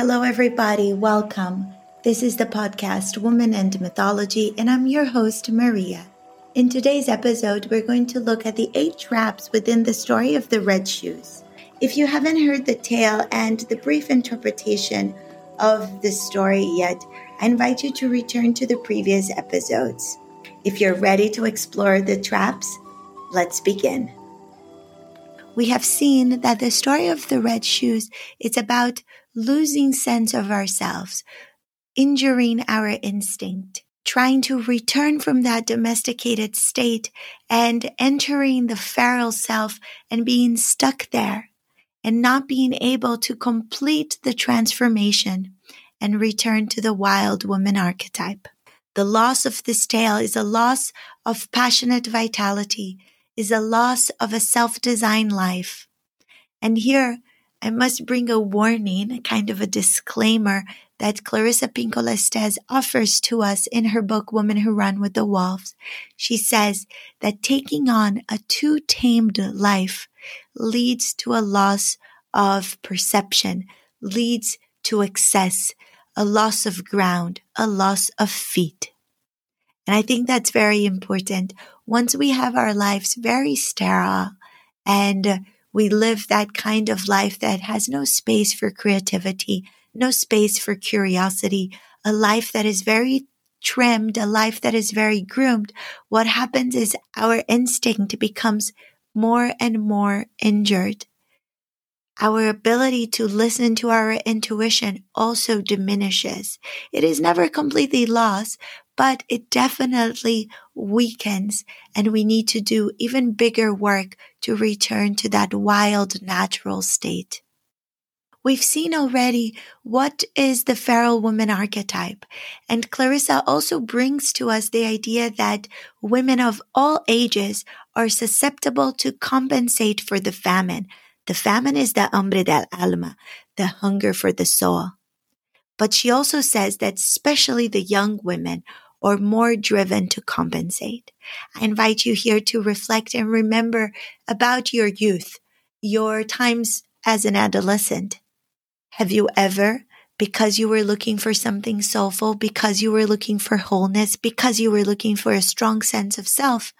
Hello, everybody. Welcome. This is the podcast Woman and Mythology, and I'm your host, Maria. In today's episode, we're going to look at the eight traps within the story of the Red Shoes. If you haven't heard the tale and the brief interpretation of the story yet, I invite you to return to the previous episodes. If you're ready to explore the traps, let's begin. We have seen that the story of the red shoes is about losing sense of ourselves, injuring our instinct, trying to return from that domesticated state and entering the feral self and being stuck there and not being able to complete the transformation and return to the wild woman archetype. The loss of this tale is a loss of passionate vitality, is a loss of a self-designed life. And here I must bring a warning, a kind of a disclaimer that Clarissa Pinkola Estés offers to us in her book, Women Who Run with the Wolves. She says that taking on a too tamed life leads to a loss of perception, leads to excess, a loss of ground, a loss of feet. And I think that's very important. Once we have our lives very sterile and we live that kind of life that has no space for creativity, no space for curiosity, a life that is very trimmed, a life that is very groomed. What happens is our instinct becomes more and more injured. Our ability to listen to our intuition also diminishes. It is never completely lost, but it definitely weakens and we need to do even bigger work to return to that wild natural state. We've seen already what is the feral woman archetype. And Clarissa also brings to us the idea that women of all ages are susceptible to compensate for the famine. The famine is the hambre del alma, the hunger for the soul. But she also says that especially the young women or more driven to compensate. I invite you here to reflect and remember about your youth, your times as an adolescent. Have you ever, because you were looking for something soulful, because you were looking for wholeness, because you were looking for a strong sense of self,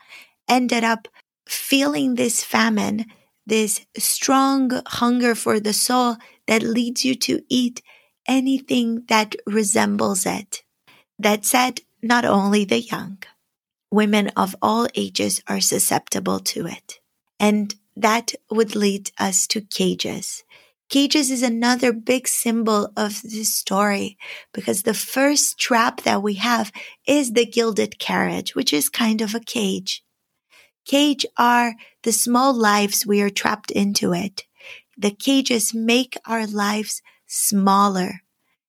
ended up feeling this famine, this strong hunger for the soul that leads you to eat anything that resembles it? That said, not only the young, women of all ages are susceptible to it. And that would lead us to cages. Cages is another big symbol of this story because the first trap that we have is the gilded carriage, which is kind of a cage. Cage are the small lives we are trapped into it. The cages make our lives smaller.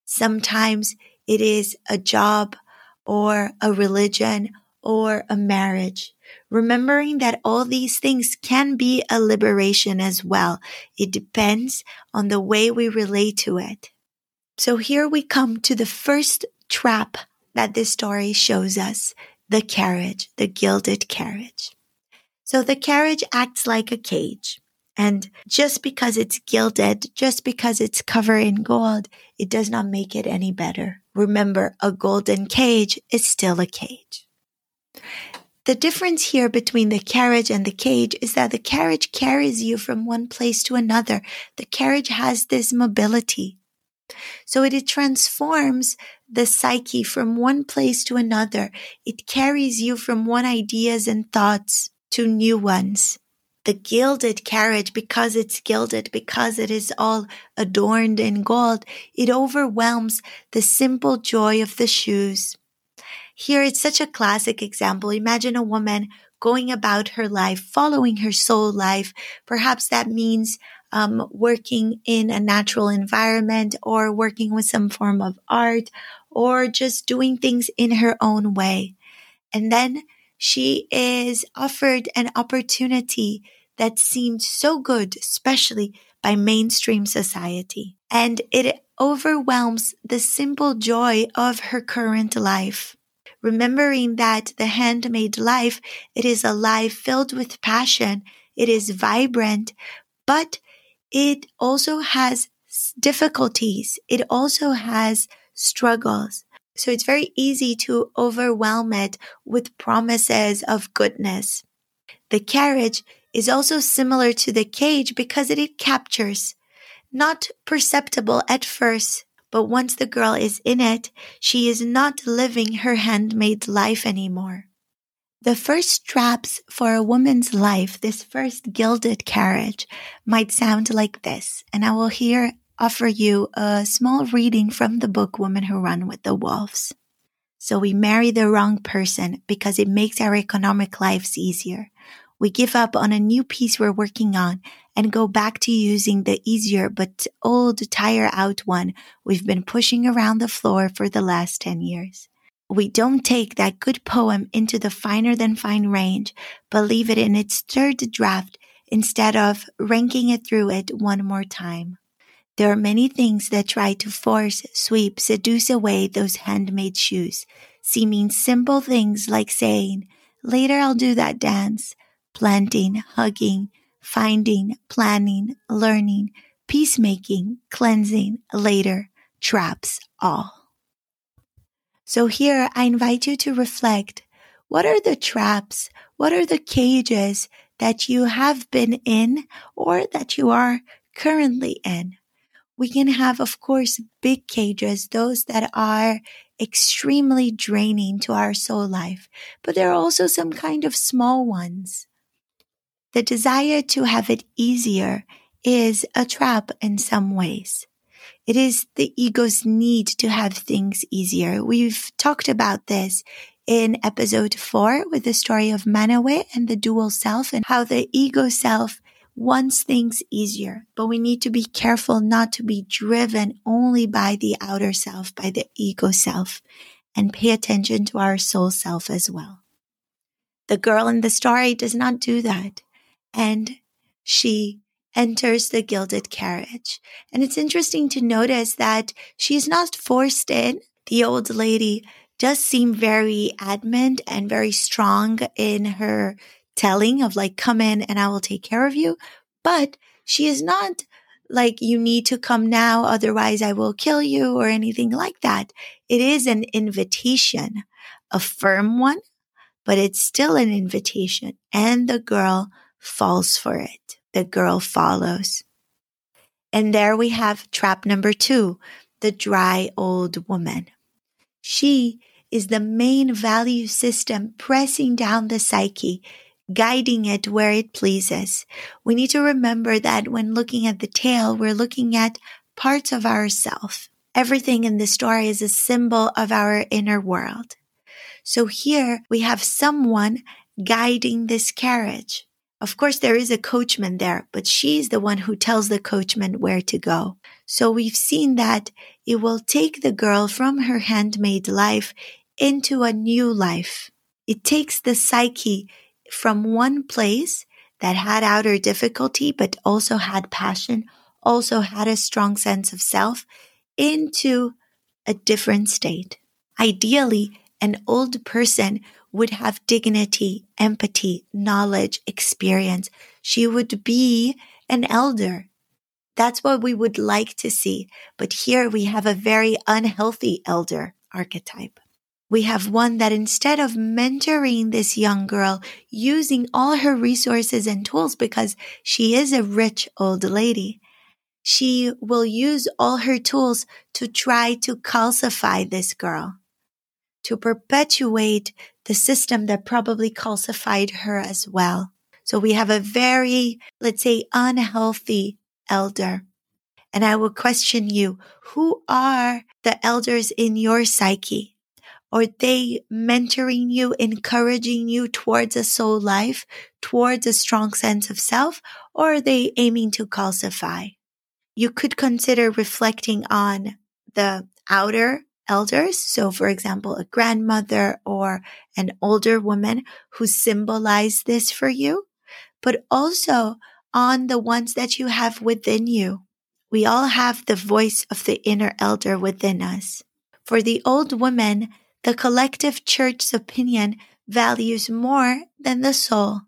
Sometimes it is a job or a religion or a marriage. Remembering that all these things can be a liberation as well. It depends on the way we relate to it. So here we come to the first trap that this story shows us. The carriage, the gilded carriage. So the carriage acts like a cage. And just because it's gilded, just because it's covered in gold, it does not make it any better. Remember, a golden cage is still a cage. The difference here between the carriage and the cage is that the carriage carries you from one place to another. The carriage has this mobility. So it transforms the psyche from one place to another. It carries you from one ideas and thoughts to new ones the gilded carriage, because it's gilded, because it is all adorned in gold, it overwhelms the simple joy of the shoes. Here it's such a classic example. Imagine a woman going about her life, following her soul life. Perhaps that means um, working in a natural environment or working with some form of art or just doing things in her own way. And then she is offered an opportunity that seemed so good, especially by mainstream society. And it overwhelms the simple joy of her current life. Remembering that the handmade life, it is a life filled with passion. It is vibrant, but it also has difficulties. It also has struggles. So it's very easy to overwhelm it with promises of goodness. The carriage is also similar to the cage because it, captures, not perceptible at first, but once the girl is in it, she is not living her handmade life anymore. The first traps for a woman's life, this first gilded carriage, might sound like this, and I will here offer you a small reading from the book Women Who Run with the Wolves. So we marry the wrong person because it makes our economic lives easier. We give up on a new piece we're working on and go back to using the easier but old tire out one we've been pushing around the floor for the last 10 years. We don't take that good poem into the finer than fine range, but leave it in its third draft instead of ranking it through it one more time. There are many things that try to force, sweep, seduce away those handmade shoes, seeming simple things like saying, later I'll do that dance, planting, hugging, finding, planning, learning, peacemaking, cleansing, later, traps all. So here I invite you to reflect. What are the traps? What are the cages that you have been in or that you are currently in? We can have, of course, big cages, those that are extremely draining to our soul life, but there are also some kind of small ones the desire to have it easier is a trap in some ways. It is the ego's need to have things easier. We've talked about this in episode four with the story of Manawee and the dual self and how the ego self wants things easier. But we need to be careful not to be driven only by the outer self, by the ego self, and pay attention to our soul self as well. The girl in the story does not do that and she enters the gilded carriage. And it's interesting to notice that she's not forced in. The old lady does seem very adamant and very strong in her telling of like, come in and I will take care of you. But she is not like, you need to come now, otherwise I will kill you or anything like that. It is an invitation, a firm one, but it's still an invitation. And the girl falls for it. The girl follows. And there we have trap number two, the dry old woman. She is the main value system pressing down the psyche, guiding it where it pleases. We need to remember that when looking at the tale, we're looking at parts of ourself. Everything in the story is a symbol of our inner world. So here we have someone guiding this carriage. Of course, there is a coachman there, but she's the one who tells the coachman where to go. So we've seen that it will take the girl from her handmade life into a new life. It takes the psyche from one place that had outer difficulty, but also had passion, also had a strong sense of self into a different state. Ideally, an old person would have dignity, empathy, knowledge, experience. She would be an elder. That's what we would like to see. But here we have a very unhealthy elder archetype. We have one that instead of mentoring this young girl using all her resources and tools because she is a rich old lady, she will use all her tools to try to calcify this girl to perpetuate the system that probably calcified her as well. So we have a very, let's say, unhealthy elder. And I will question you, who are the elders in your psyche? Are they mentoring you, encouraging you towards a soul life, towards a strong sense of self, or are they aiming to calcify? You could consider reflecting on the outer elders. So, for example, a grandmother or an older woman who symbolize this for you, but also on the ones that you have within you. We all have the voice of the inner elder within us. For the old woman, the collective church's opinion values more than the soul.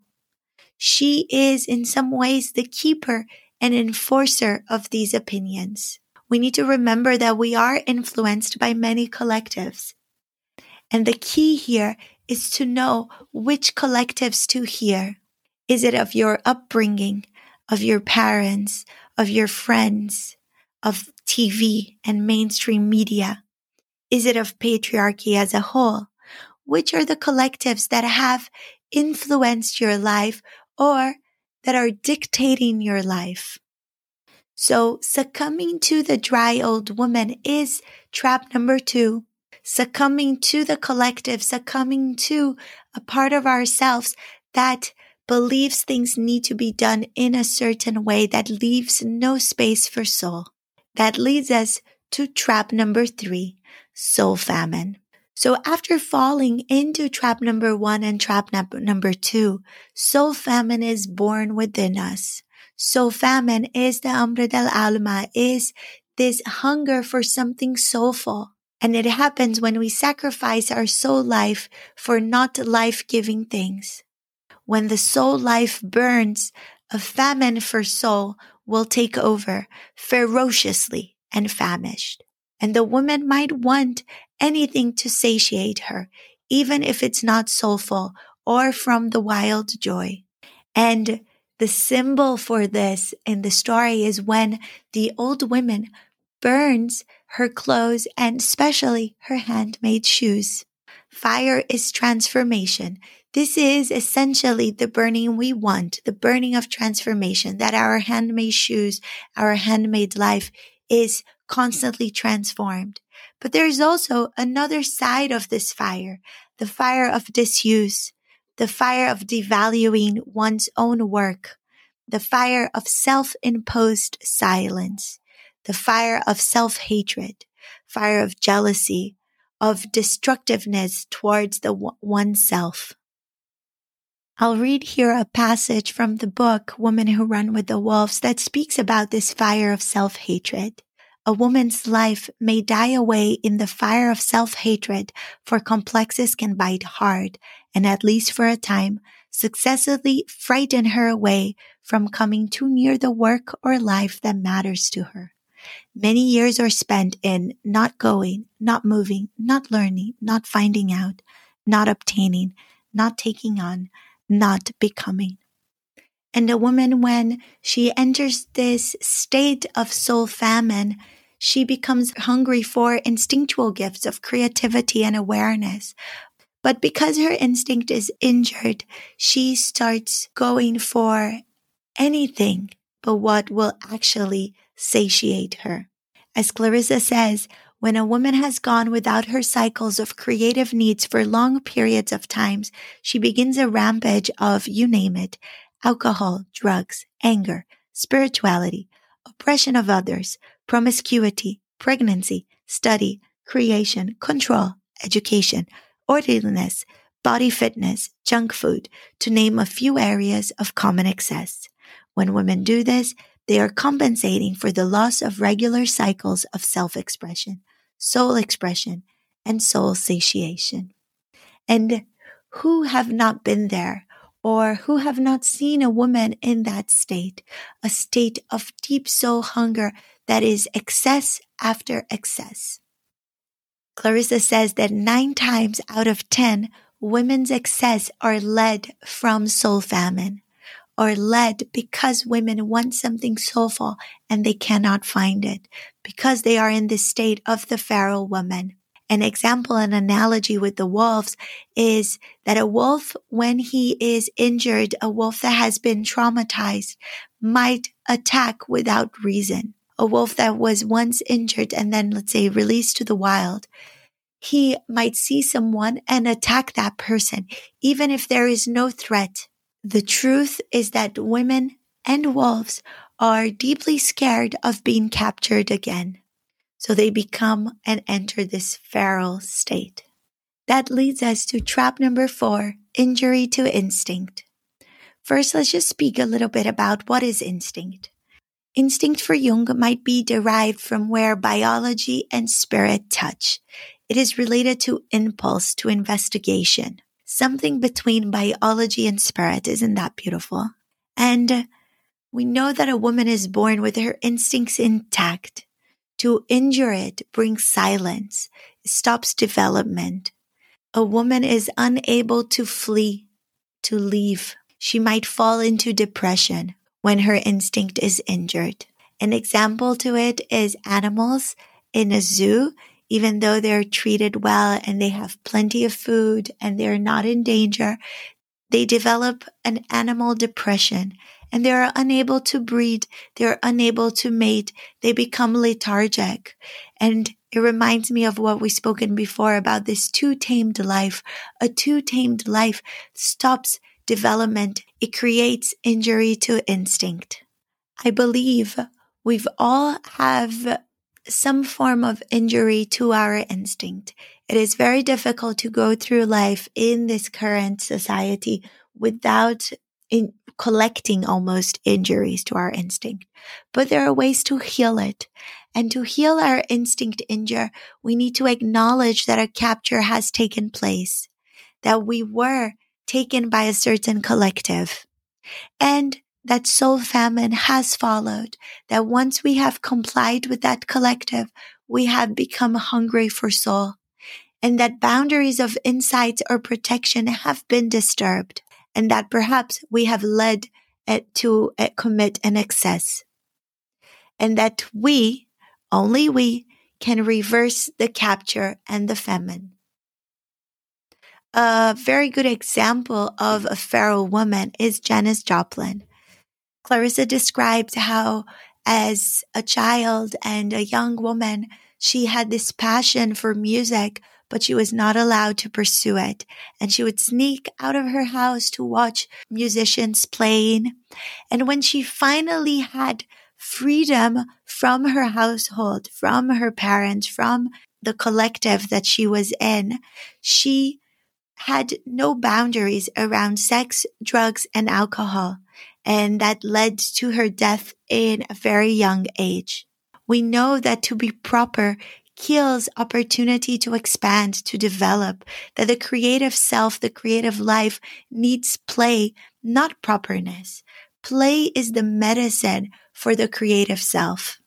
She is in some ways the keeper and enforcer of these opinions. we need to remember that we are influenced by many collectives. And the key here is to know which collectives to hear. Is it of your upbringing, of your parents, of your friends, of TV and mainstream media? Is it of patriarchy as a whole? Which are the collectives that have influenced your life or that are dictating your life? So succumbing to the dry old woman is trap number two. Succumbing to the collective, succumbing to a part of ourselves that believes things need to be done in a certain way that leaves no space for soul. That leads us to trap number three, soul famine. So after falling into trap number one and trap number two, soul famine is born within us. Soul famine is the hambre del alma, is this hunger for something soulful. And it happens when we sacrifice our soul life for not life giving things. When the soul life burns, a famine for soul will take over ferociously and famished. And the woman might want anything to satiate her, even if it's not soulful or from the wild joy. And the symbol for this in the story is when the old woman burns her clothes and especially her handmade shoes. Fire is transformation. This is essentially the burning we want, the burning of transformation, that our handmade shoes, our handmade life is constantly transformed. But there is also another side of this fire, the fire of disuse, the fire of devaluing one's own work, the fire of self-imposed silence, the fire of self-hatred, fire of jealousy, of destructiveness towards the oneself. I'll read here a passage from the book Women Who Run with the Wolves that speaks about this fire of self-hatred. A woman's life may die away in the fire of self-hatred, for complexes can bite hard and at least for a time successively frighten her away from coming too near the work or life that matters to her. Many years are spent in not going, not moving, not learning, not finding out, not obtaining, not taking on, not becoming. And a woman, when she enters this state of soul famine, she becomes hungry for instinctual gifts of creativity and awareness. But because her instinct is injured, she starts going for anything but what will actually satiate her. As Clarissa says, when a woman has gone without her cycles of creative needs for long periods of times, she begins a rampage of, you name it, alcohol, drugs, anger, spirituality, oppression of others, promiscuity, pregnancy, study, creation, control, education, orderliness, body fitness, junk food, to name a few areas of common excess. When women do this, they are compensating for the loss of regular cycles of self-expression soul expression, and soul satiation. And who have not been there or who have not seen a woman in that state, a state of deep soul hunger that is excess after excess. Clarissa says that nine times out of 10, women's excess are led from soul famine or led because women want something soulful and they cannot find it because they are in the state of the feral woman. An example, an analogy with the wolves is that a wolf, when he is injured, a wolf that has been traumatized might attack without reason. A wolf that was once injured and then, let's say, released to the wild, he might see someone and attack that person, even if there is no threat the truth is that women and wolves are deeply scared of being captured again. So they become and enter this feral state. That leads us to trap number four, injury to instinct. First, let's just speak a little bit about what is instinct. Instinct for Jung might be derived from where biology and spirit touch. It is related to impulse, to investigation something between biology and spirit. Isn't that beautiful? And we know that a woman is born with her instincts intact. To injure it brings silence, stops development. A woman is unable to flee, to leave. She might fall into depression when her instinct is injured. An example to it is animals in a zoo, even though they're treated well and they have plenty of food and they're not in danger, they develop an animal depression and they are unable to breed. They're unable to mate. They become lethargic. And it reminds me of what we've spoken before about this too tamed life. A too tamed life stops development. It creates injury to instinct. I believe we've all have some form of injury to our instinct. It is very difficult to go through life in this current society without in collecting almost injuries to our instinct. But there are ways to heal it. And to heal our instinct injure, we need to acknowledge that a capture has taken place, that we were taken by a certain collective. And that soul famine has followed, that once we have complied with that collective, we have become hungry for soul, and that boundaries of insight or protection have been disturbed, and that perhaps we have led it to commit an excess, and that we, only we, can reverse the capture and the famine. A very good example of a feral woman is Janis Joplin. Clarissa described how, as a child and a young woman, she had this passion for music, but she was not allowed to pursue it. And she would sneak out of her house to watch musicians playing. And when she finally had freedom from her household, from her parents, from the collective that she was in, she had no boundaries around sex, drugs, and alcohol and that led to her death in a very young age. We know that to be proper kills opportunity to expand, to develop, that the creative self, the creative life needs play, not properness. Play is the medicine for the creative self.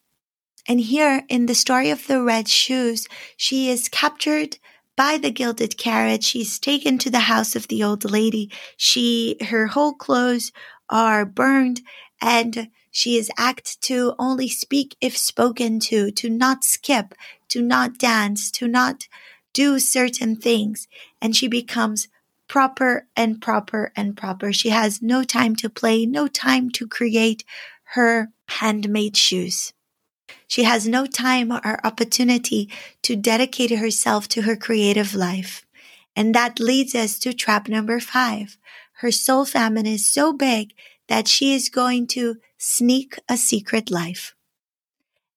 And here in the story of the red shoes, she is captured by the gilded carriage. She's taken to the house of the old lady. She, her whole clothes are burned and she is act to only speak if spoken to, to not skip, to not dance, to not do certain things. And she becomes proper and proper and proper. She has no time to play, no time to create her handmade shoes. She has no time or opportunity to dedicate herself to her creative life. And that leads us to trap number five her soul famine is so big that she is going to sneak a secret life.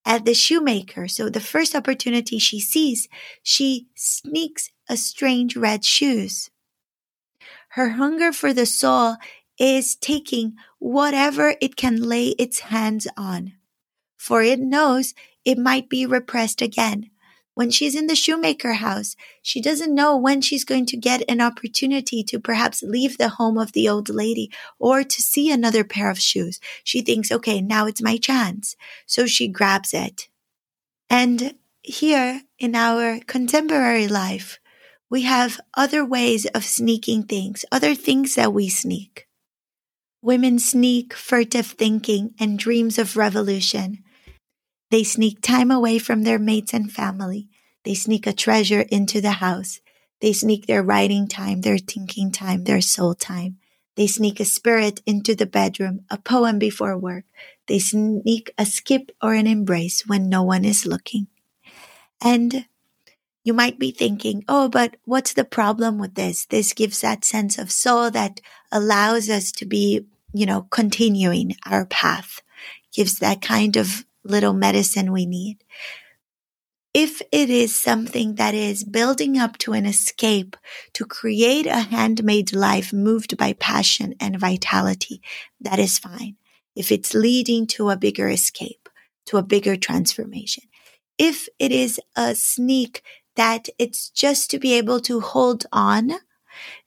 At the shoemaker, so the first opportunity she sees, she sneaks a strange red shoes. Her hunger for the soul is taking whatever it can lay its hands on, for it knows it might be repressed again. When she's in the shoemaker house, she doesn't know when she's going to get an opportunity to perhaps leave the home of the old lady or to see another pair of shoes. She thinks, okay, now it's my chance. So she grabs it. And here in our contemporary life, we have other ways of sneaking things, other things that we sneak. Women sneak furtive thinking and dreams of revolution. They sneak time away from their mates and family. They sneak a treasure into the house. They sneak their writing time, their thinking time, their soul time. They sneak a spirit into the bedroom, a poem before work. They sneak a skip or an embrace when no one is looking. And you might be thinking, oh, but what's the problem with this? This gives that sense of soul that allows us to be, you know, continuing our path, gives that kind of little medicine we need. If it is something that is building up to an escape to create a handmade life moved by passion and vitality, that is fine. If it's leading to a bigger escape, to a bigger transformation. If it is a sneak that it's just to be able to hold on,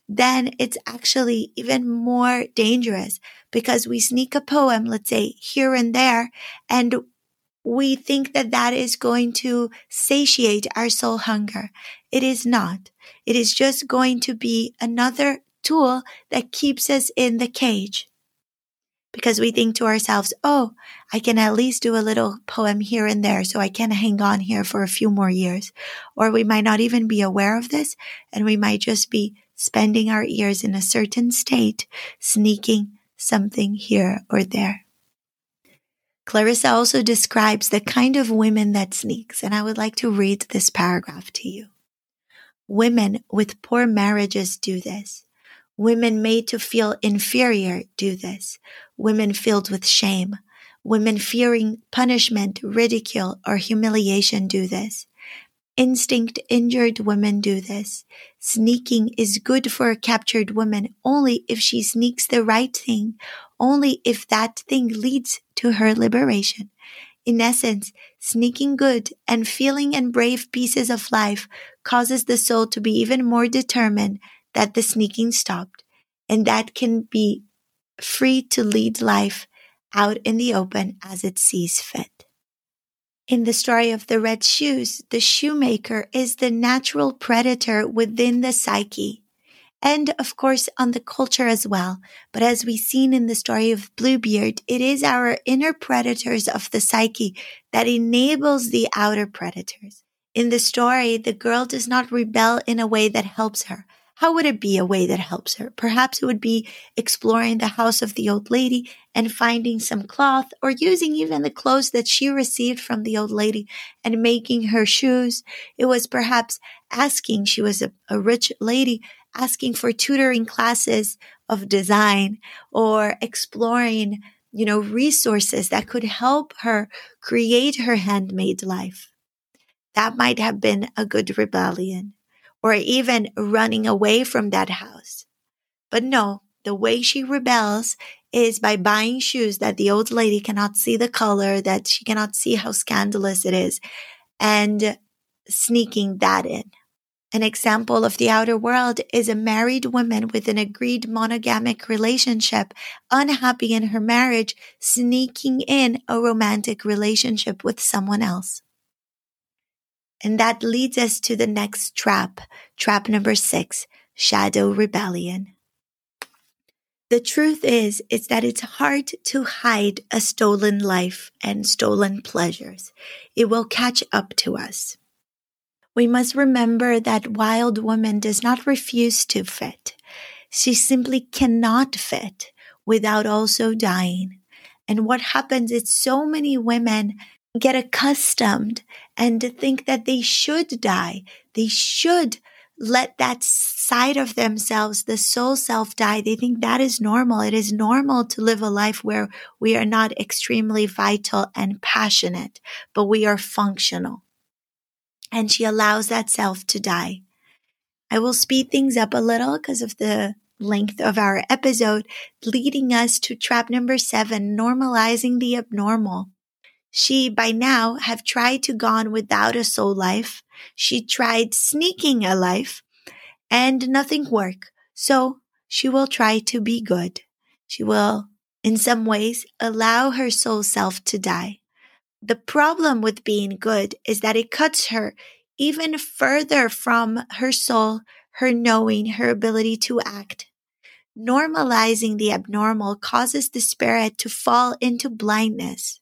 then it's actually even more dangerous because we sneak a poem, let's say here and there, and we think that that is going to satiate our soul hunger. It is not. It is just going to be another tool that keeps us in the cage. Because we think to ourselves, oh, I can at least do a little poem here and there so I can hang on here for a few more years. Or we might not even be aware of this and we might just be spending our ears in a certain state, sneaking something here or there. Clarissa also describes the kind of women that sneaks, and I would like to read this paragraph to you. Women with poor marriages do this. Women made to feel inferior do this. Women filled with shame. Women fearing punishment, ridicule, or humiliation do this. Instinct injured women do this. Sneaking is good for a captured woman only if she sneaks the right thing, only if that thing leads to her liberation. In essence, sneaking good and feeling and brave pieces of life causes the soul to be even more determined that the sneaking stopped and that can be free to lead life out in the open as it sees fit. In the story of the red shoes, the shoemaker is the natural predator within the psyche. And of course, on the culture as well. But as we've seen in the story of Bluebeard, it is our inner predators of the psyche that enables the outer predators. In the story, the girl does not rebel in a way that helps her. How would it be a way that helps her? Perhaps it would be exploring the house of the old lady and finding some cloth or using even the clothes that she received from the old lady and making her shoes. It was perhaps asking, she was a, a rich lady, asking for tutoring classes of design or exploring, you know, resources that could help her create her handmade life. That might have been a good rebellion or even running away from that house. But no, the way she rebels is by buying shoes that the old lady cannot see the color, that she cannot see how scandalous it is, and sneaking that in. An example of the outer world is a married woman with an agreed monogamic relationship, unhappy in her marriage, sneaking in a romantic relationship with someone else. And that leads us to the next trap, trap number six, shadow rebellion. The truth is, is that it's hard to hide a stolen life and stolen pleasures. It will catch up to us. We must remember that wild woman does not refuse to fit. She simply cannot fit without also dying. And what happens is so many women get accustomed and think that they should die. They should let that side of themselves, the soul self die. They think that is normal. It is normal to live a life where we are not extremely vital and passionate, but we are functional. And she allows that self to die. I will speed things up a little because of the length of our episode, leading us to trap number seven, normalizing the abnormal. She by now have tried to gone without a soul life. She tried sneaking a life and nothing worked. So she will try to be good. She will, in some ways, allow her soul self to die. The problem with being good is that it cuts her even further from her soul, her knowing, her ability to act. Normalizing the abnormal causes the spirit to fall into blindness.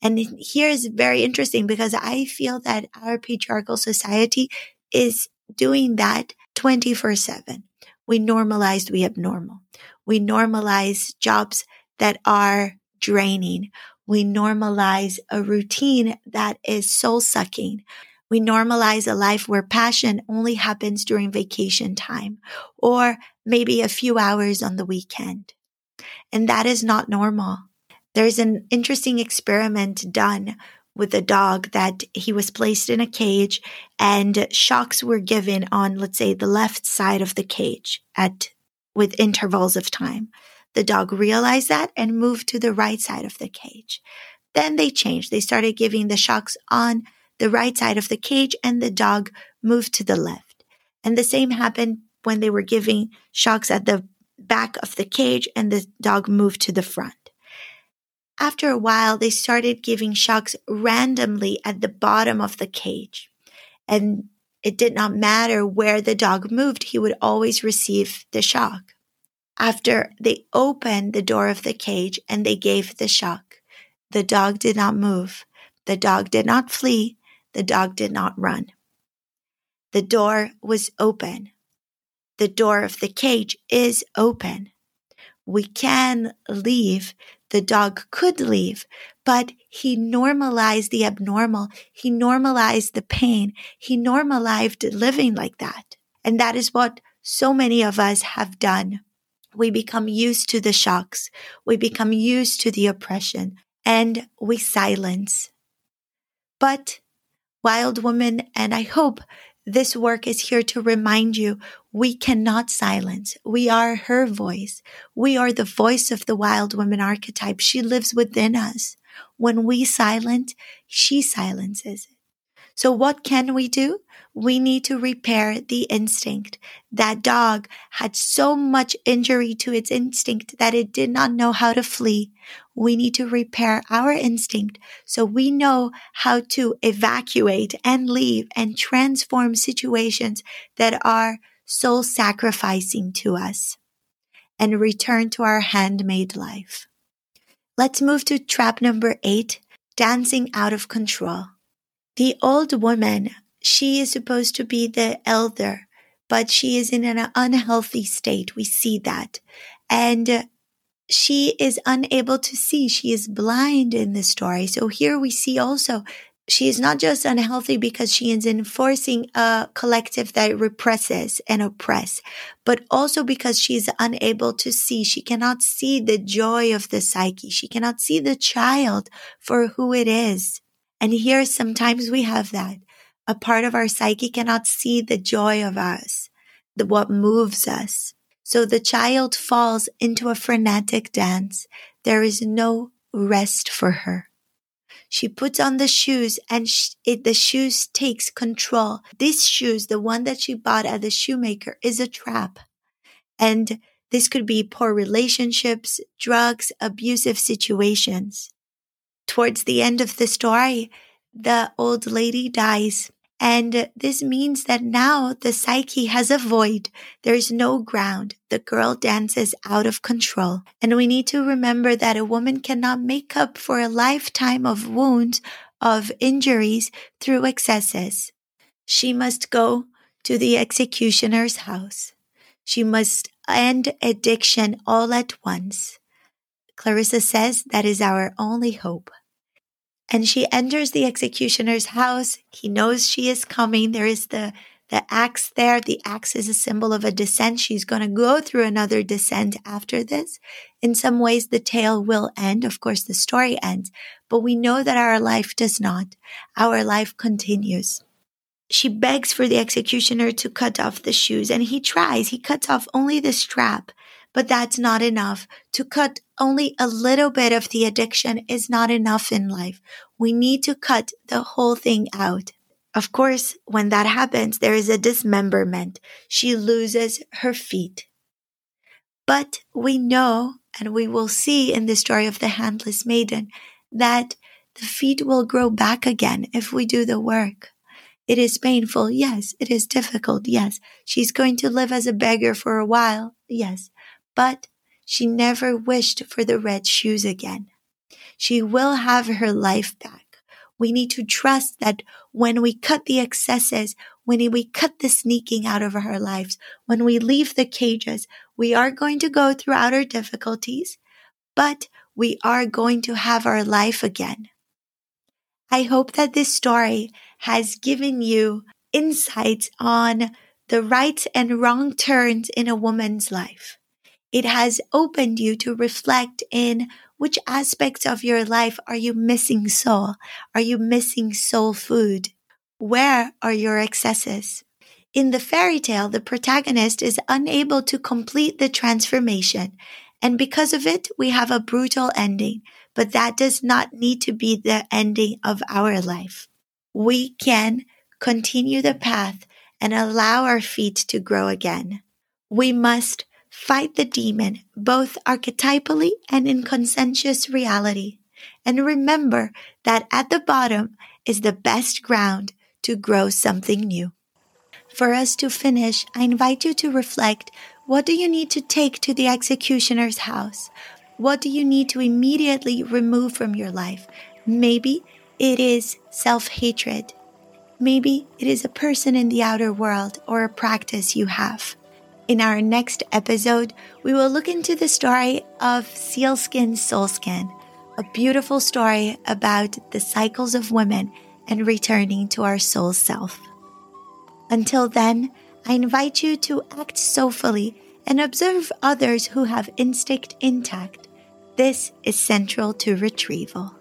And here is very interesting because I feel that our patriarchal society is doing that 24 7. We normalize the abnormal. We normalize jobs that are draining. We normalize a routine that is soul sucking. We normalize a life where passion only happens during vacation time or maybe a few hours on the weekend. And that is not normal. There's an interesting experiment done with a dog that he was placed in a cage and shocks were given on, let's say, the left side of the cage at with intervals of time. The dog realized that and moved to the right side of the cage. Then they changed. They started giving the shocks on the right side of the cage and the dog moved to the left. And the same happened when they were giving shocks at the back of the cage and the dog moved to the front. after a while, they started giving shocks randomly at the bottom of the cage. And it did not matter where the dog moved, he would always receive the shock. After they opened the door of the cage and they gave the shock, the dog did not move. The dog did not flee. The dog did not run. The door was open. The door of the cage is open. We can leave. The dog could leave, but he normalized the abnormal. He normalized the pain. He normalized living like that. And that is what so many of us have done. We become used to the shocks. We become used to the oppression and we silence. But wild woman, and I hope this work is here to remind you we cannot silence. We are her voice. We are the voice of the wild woman archetype. She lives within us. When we silence, she silences it. So what can we do? We need to repair the instinct. That dog had so much injury to its instinct that it did not know how to flee. We need to repair our instinct so we know how to evacuate and leave and transform situations that are soul sacrificing to us and return to our handmade life. Let's move to trap number eight, dancing out of control. The old woman, she is supposed to be the elder, but she is in an unhealthy state. We see that. And she is unable to see. She is blind in the story. So here we see also she is not just unhealthy because she is enforcing a collective that represses and oppresses, but also because she is unable to see. She cannot see the joy of the psyche. She cannot see the child for who it is. And here sometimes we have that. A part of our psyche cannot see the joy of us, the, what moves us. So the child falls into a frenetic dance. There is no rest for her. She puts on the shoes and sh- it, the shoes takes control. This shoes, the one that she bought at the shoemaker is a trap. And this could be poor relationships, drugs, abusive situations towards the end of the story, the old lady dies. And this means that now the psyche has a void. There is no ground. The girl dances out of control. And we need to remember that a woman cannot make up for a lifetime of wounds, of injuries through excesses. She must go to the executioner's house. She must end addiction all at once. Clarissa says that is our only hope. And she enters the executioner's house. He knows she is coming. There is the, the axe there. The axe is a symbol of a descent. She's going to go through another descent after this. In some ways, the tale will end. Of course, the story ends, but we know that our life does not. Our life continues. She begs for the executioner to cut off the shoes and he tries. He cuts off only the strap but that's not enough. To cut only a little bit of the addiction is not enough in life. We need to cut the whole thing out. Of course, when that happens, there is a dismemberment. She loses her feet. But we know, and we will see in the story of the handless maiden, that the feet will grow back again if we do the work. It is painful. Yes. It is difficult. Yes. She's going to live as a beggar for a while. Yes but she never wished for the red shoes again. She will have her life back. We need to trust that when we cut the excesses, when we cut the sneaking out of our lives, when we leave the cages, we are going to go through outer difficulties, but we are going to have our life again. I hope that this story has given you insights on the right and wrong turns in a woman's life. It has opened you to reflect in which aspects of your life are you missing soul? Are you missing soul food? Where are your excesses? In the fairy tale, the protagonist is unable to complete the transformation. And because of it, we have a brutal ending. But that does not need to be the ending of our life. We can continue the path and allow our feet to grow again. We must fight the demon both archetypally and in conscientious reality. And remember that at the bottom is the best ground to grow something new. For us to finish, I invite you to reflect what do you need to take to the executioner's house? What do you need to immediately remove from your life? Maybe it is self hatred. Maybe it is a person in the outer world or a practice you have. In our next episode, we will look into the story of Sealskin Soulskin, a beautiful story about the cycles of women and returning to our soul self. Until then, I invite you to act soulfully and observe others who have instinct intact. This is central to retrieval.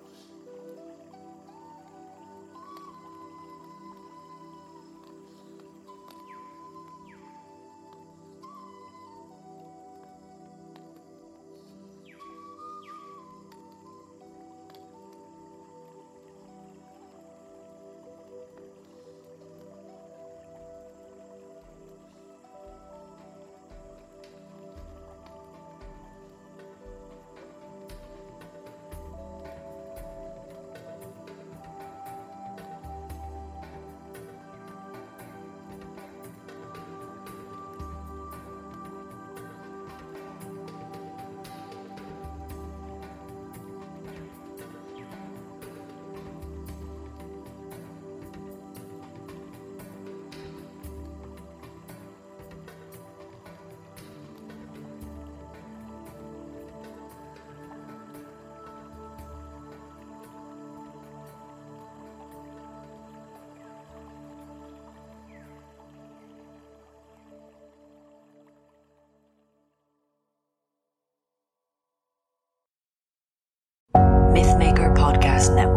Podcast Network.